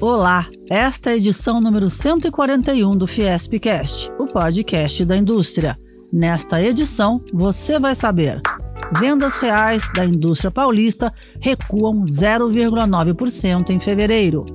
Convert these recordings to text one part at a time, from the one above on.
Olá, esta é a edição número 141 do Fiespcast, o podcast da indústria. Nesta edição, você vai saber: vendas reais da indústria paulista recuam 0,9% em fevereiro.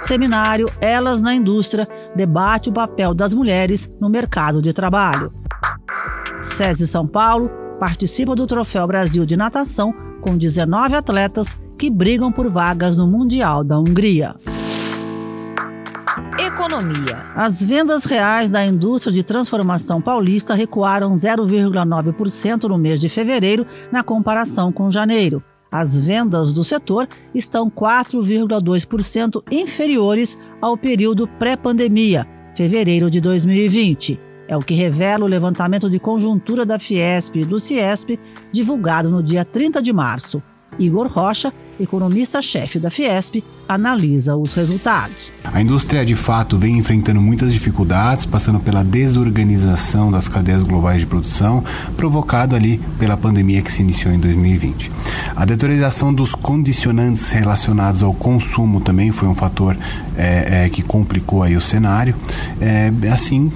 Seminário Elas na Indústria debate o papel das mulheres no mercado de trabalho. SESI São Paulo participa do Troféu Brasil de Natação com 19 atletas que brigam por vagas no Mundial da Hungria. Economia. As vendas reais da indústria de transformação paulista recuaram 0,9% no mês de fevereiro, na comparação com janeiro. As vendas do setor estão 4,2% inferiores ao período pré-pandemia, fevereiro de 2020. É o que revela o levantamento de conjuntura da Fiesp e do Ciesp, divulgado no dia 30 de março. Igor Rocha, economista-chefe da Fiesp, analisa os resultados. A indústria, de fato, vem enfrentando muitas dificuldades, passando pela desorganização das cadeias globais de produção, provocado ali pela pandemia que se iniciou em 2020. A deterioração dos condicionantes relacionados ao consumo também foi um fator é, é, que complicou aí o cenário. É, assim,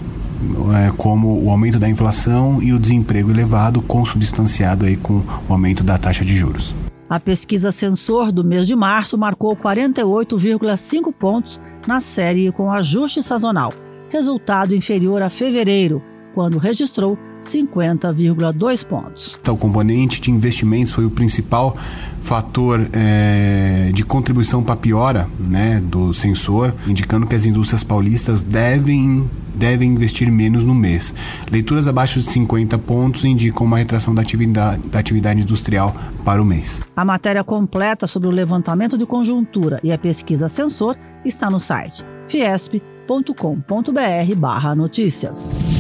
é, como o aumento da inflação e o desemprego elevado, consubstanciado aí com o aumento da taxa de juros. A pesquisa Sensor do mês de março marcou 48,5 pontos na série com ajuste sazonal, resultado inferior a fevereiro, quando registrou 50,2 pontos. Então, o componente de investimentos foi o principal fator é, de contribuição para a piora né, do sensor, indicando que as indústrias paulistas devem devem investir menos no mês. Leituras abaixo de 50 pontos indicam uma retração da atividade, da atividade industrial para o mês. A matéria completa sobre o levantamento de conjuntura e a pesquisa sensor está no site fiesp.com.br/notícias.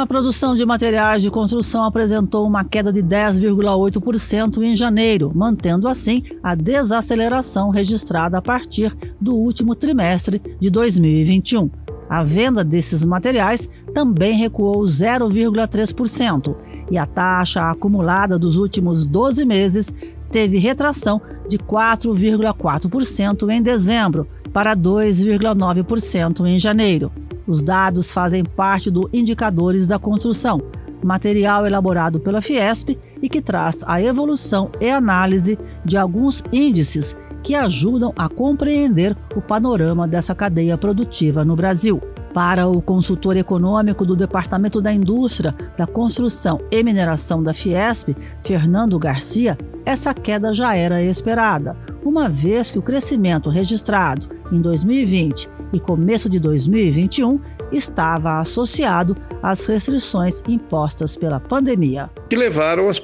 A produção de materiais de construção apresentou uma queda de 10,8% em janeiro, mantendo assim a desaceleração registrada a partir do último trimestre de 2021. A venda desses materiais também recuou 0,3% e a taxa acumulada dos últimos 12 meses teve retração de 4,4% em dezembro para 2,9% em janeiro. Os dados fazem parte do Indicadores da Construção, material elaborado pela Fiesp e que traz a evolução e análise de alguns índices que ajudam a compreender o panorama dessa cadeia produtiva no Brasil. Para o consultor econômico do Departamento da Indústria, da Construção e Mineração da Fiesp, Fernando Garcia, essa queda já era esperada, uma vez que o crescimento registrado em 2020 e começo de 2021 estava associado às restrições impostas pela pandemia. Que levaram as,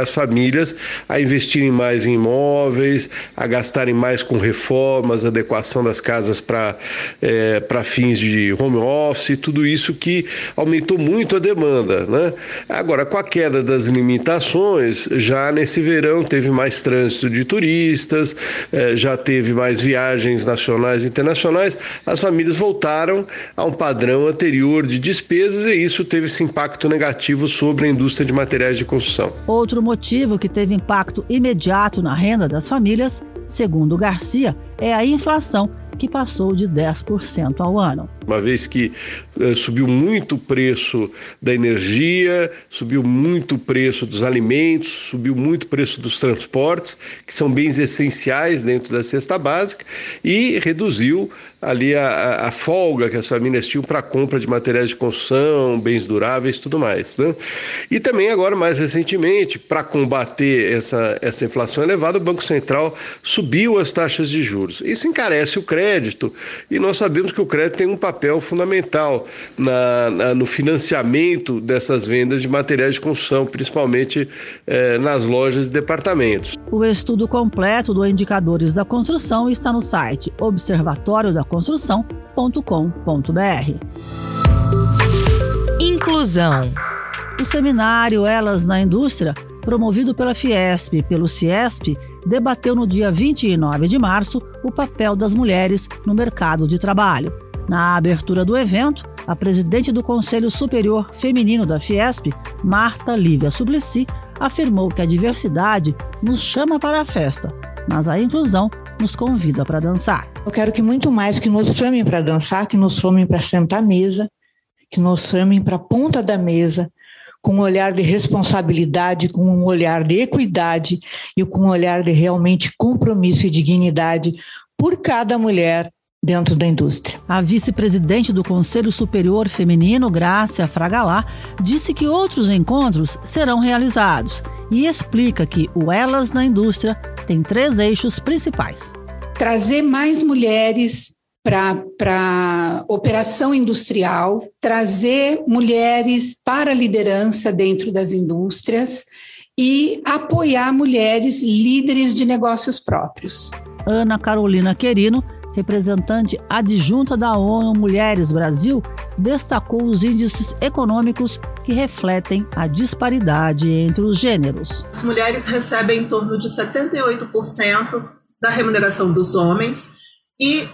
as famílias a investirem mais em imóveis, a gastarem mais com reformas, adequação das casas para é, fins de home office, tudo isso que aumentou muito a demanda. Né? Agora, com a queda das limitações, já nesse verão teve mais trânsito de turistas, é, já teve mais viagens nacionais e internacionais, as famílias voltaram a um padrão anterior de despesas e isso teve esse impacto negativo sobre a indústria de materiais de construção. Outro motivo que teve impacto imediato na renda das famílias, segundo Garcia, é a inflação que passou de 10% ao ano. Uma vez que eh, subiu muito o preço da energia, subiu muito o preço dos alimentos, subiu muito o preço dos transportes, que são bens essenciais dentro da cesta básica, e reduziu ali a, a folga que as famílias tinham para a compra de materiais de construção, bens duráveis tudo mais. Né? E também agora, mais recentemente, para combater essa, essa inflação elevada, o Banco Central subiu as taxas de juros. Isso encarece o crédito e nós sabemos que o crédito tem um papel fundamental na, na no financiamento dessas vendas de materiais de construção, principalmente eh, nas lojas e departamentos. O estudo completo do Indicadores da Construção está no site Observatório da construção.com.br. Inclusão. O seminário Elas na Indústria, promovido pela Fiesp e pelo Ciesp, debateu no dia 29 de março o papel das mulheres no mercado de trabalho. Na abertura do evento, a presidente do Conselho Superior Feminino da Fiesp, Marta Lívia Suplicy, afirmou que a diversidade nos chama para a festa mas a inclusão nos convida para dançar. Eu quero que muito mais que nos chamem para dançar, que nos chamem para sentar à mesa, que nos chamem para a ponta da mesa, com um olhar de responsabilidade, com um olhar de equidade e com um olhar de realmente compromisso e dignidade por cada mulher dentro da indústria. A vice-presidente do Conselho Superior Feminino, Grácia Fragalá, disse que outros encontros serão realizados e explica que o Elas na Indústria tem três eixos principais. Trazer mais mulheres para operação industrial, trazer mulheres para a liderança dentro das indústrias e apoiar mulheres líderes de negócios próprios. Ana Carolina Querino, representante adjunta da ONU Mulheres Brasil, destacou os índices econômicos que refletem a disparidade entre os gêneros. As mulheres recebem em torno de 78% da remuneração dos homens e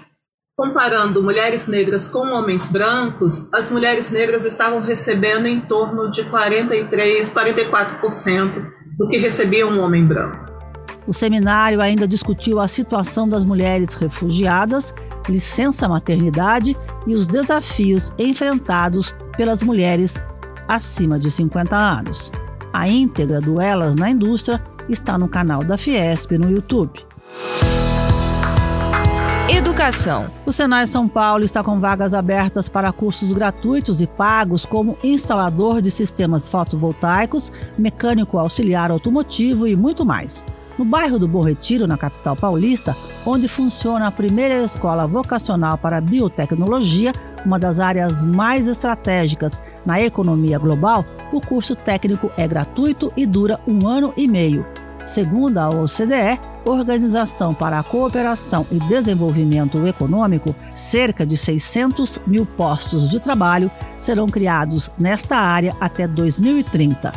comparando mulheres negras com homens brancos, as mulheres negras estavam recebendo em torno de 43, 44% do que recebia um homem branco. O seminário ainda discutiu a situação das mulheres refugiadas, licença maternidade e os desafios enfrentados pelas mulheres acima de 50 anos. A íntegra do Elas na Indústria está no canal da Fiesp no YouTube. Educação. O Senai São Paulo está com vagas abertas para cursos gratuitos e pagos como instalador de sistemas fotovoltaicos, mecânico auxiliar automotivo e muito mais. No bairro do Bom Retiro, na capital paulista, onde funciona a primeira escola vocacional para biotecnologia, uma das áreas mais estratégicas na economia global, o curso técnico é gratuito e dura um ano e meio. Segundo a OCDE, Organização para a Cooperação e Desenvolvimento Econômico, cerca de 600 mil postos de trabalho serão criados nesta área até 2030.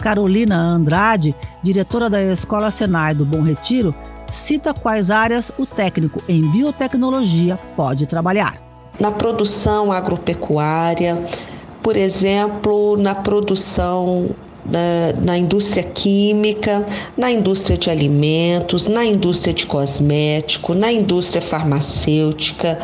Carolina Andrade, diretora da Escola Senai do Bom Retiro, cita quais áreas o técnico em biotecnologia pode trabalhar. Na produção agropecuária, por exemplo, na produção na, na, indústria química, na indústria de alimentos, na indústria de cosmético, na indústria farmacêutica.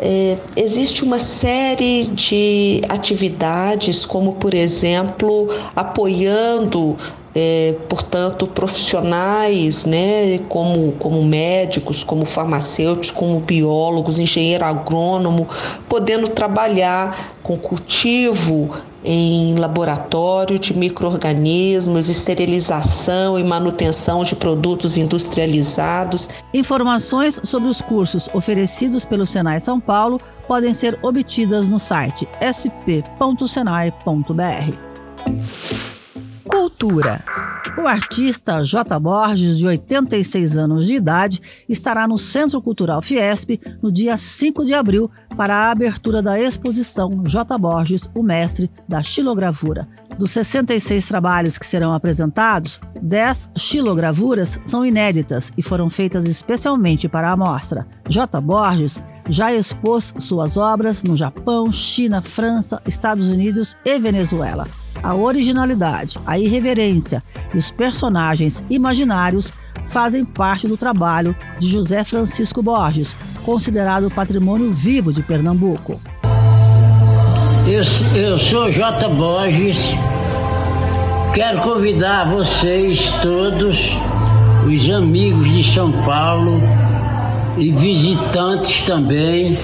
É, existe uma série de atividades, como por exemplo, apoiando é, portanto, profissionais, né, como, como médicos, como farmacêuticos, como biólogos, engenheiro agrônomo, podendo trabalhar com cultivo em laboratório de microorganismos, esterilização e manutenção de produtos industrializados. Informações sobre os cursos oferecidos pelo Senai São Paulo podem ser obtidas no site sp.senai.br. Cultura. O artista J. Borges, de 86 anos de idade, estará no Centro Cultural Fiesp no dia 5 de abril para a abertura da exposição J. Borges, o mestre da xilogravura. Dos 66 trabalhos que serão apresentados, 10 xilogravuras são inéditas e foram feitas especialmente para a mostra. J. Borges já expôs suas obras no Japão, China, França, Estados Unidos e Venezuela. A originalidade, a irreverência e os personagens imaginários fazem parte do trabalho de José Francisco Borges, considerado patrimônio vivo de Pernambuco. Eu, eu sou J. Borges, quero convidar vocês todos, os amigos de São Paulo e visitantes também,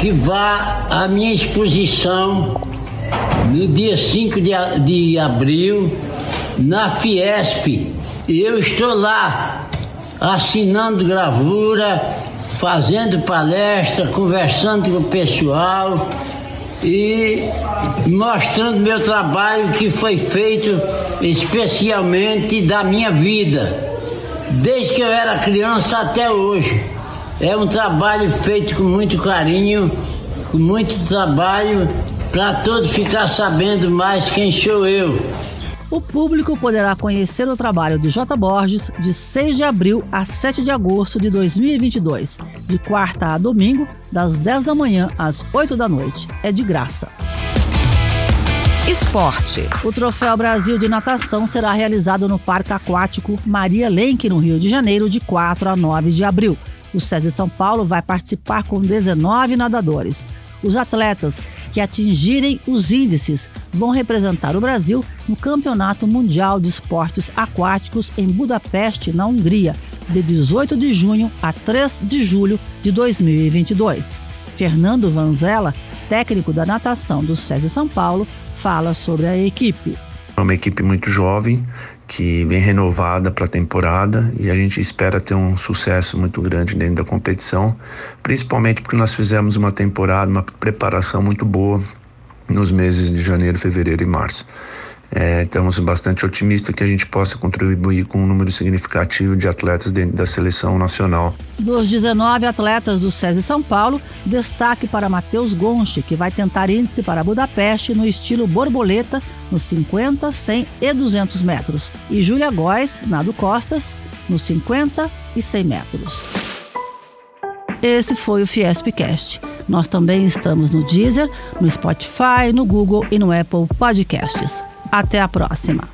que vá à minha exposição no dia 5 de, de abril, na Fiesp. Eu estou lá assinando gravura, fazendo palestra, conversando com o pessoal e mostrando meu trabalho que foi feito especialmente da minha vida, desde que eu era criança até hoje. É um trabalho feito com muito carinho, com muito trabalho para todos ficar sabendo mais quem sou eu. O público poderá conhecer o trabalho de J. Borges de 6 de abril a 7 de agosto de 2022, de quarta a domingo, das 10 da manhã às 8 da noite. É de graça. Esporte. O Troféu Brasil de Natação será realizado no Parque Aquático Maria Lenk, no Rio de Janeiro, de 4 a 9 de abril. O SESI São Paulo vai participar com 19 nadadores. Os atletas que atingirem os índices vão representar o Brasil no Campeonato Mundial de Esportes Aquáticos em Budapeste, na Hungria, de 18 de junho a 3 de julho de 2022. Fernando Vanzella, técnico da natação do SESI São Paulo, fala sobre a equipe. É uma equipe muito jovem, que vem renovada para a temporada e a gente espera ter um sucesso muito grande dentro da competição, principalmente porque nós fizemos uma temporada, uma preparação muito boa nos meses de janeiro, fevereiro e março. É, estamos bastante otimistas que a gente possa contribuir com um número significativo de atletas dentro da seleção nacional. Dos 19 atletas do SESI São Paulo, destaque para Matheus Gonche, que vai tentar índice para Budapeste no estilo borboleta nos 50, 100 e 200 metros. E Júlia Góes, nado costas, nos 50 e 100 metros. Esse foi o Fiespcast. Nós também estamos no Deezer, no Spotify, no Google e no Apple Podcasts. Até a próxima!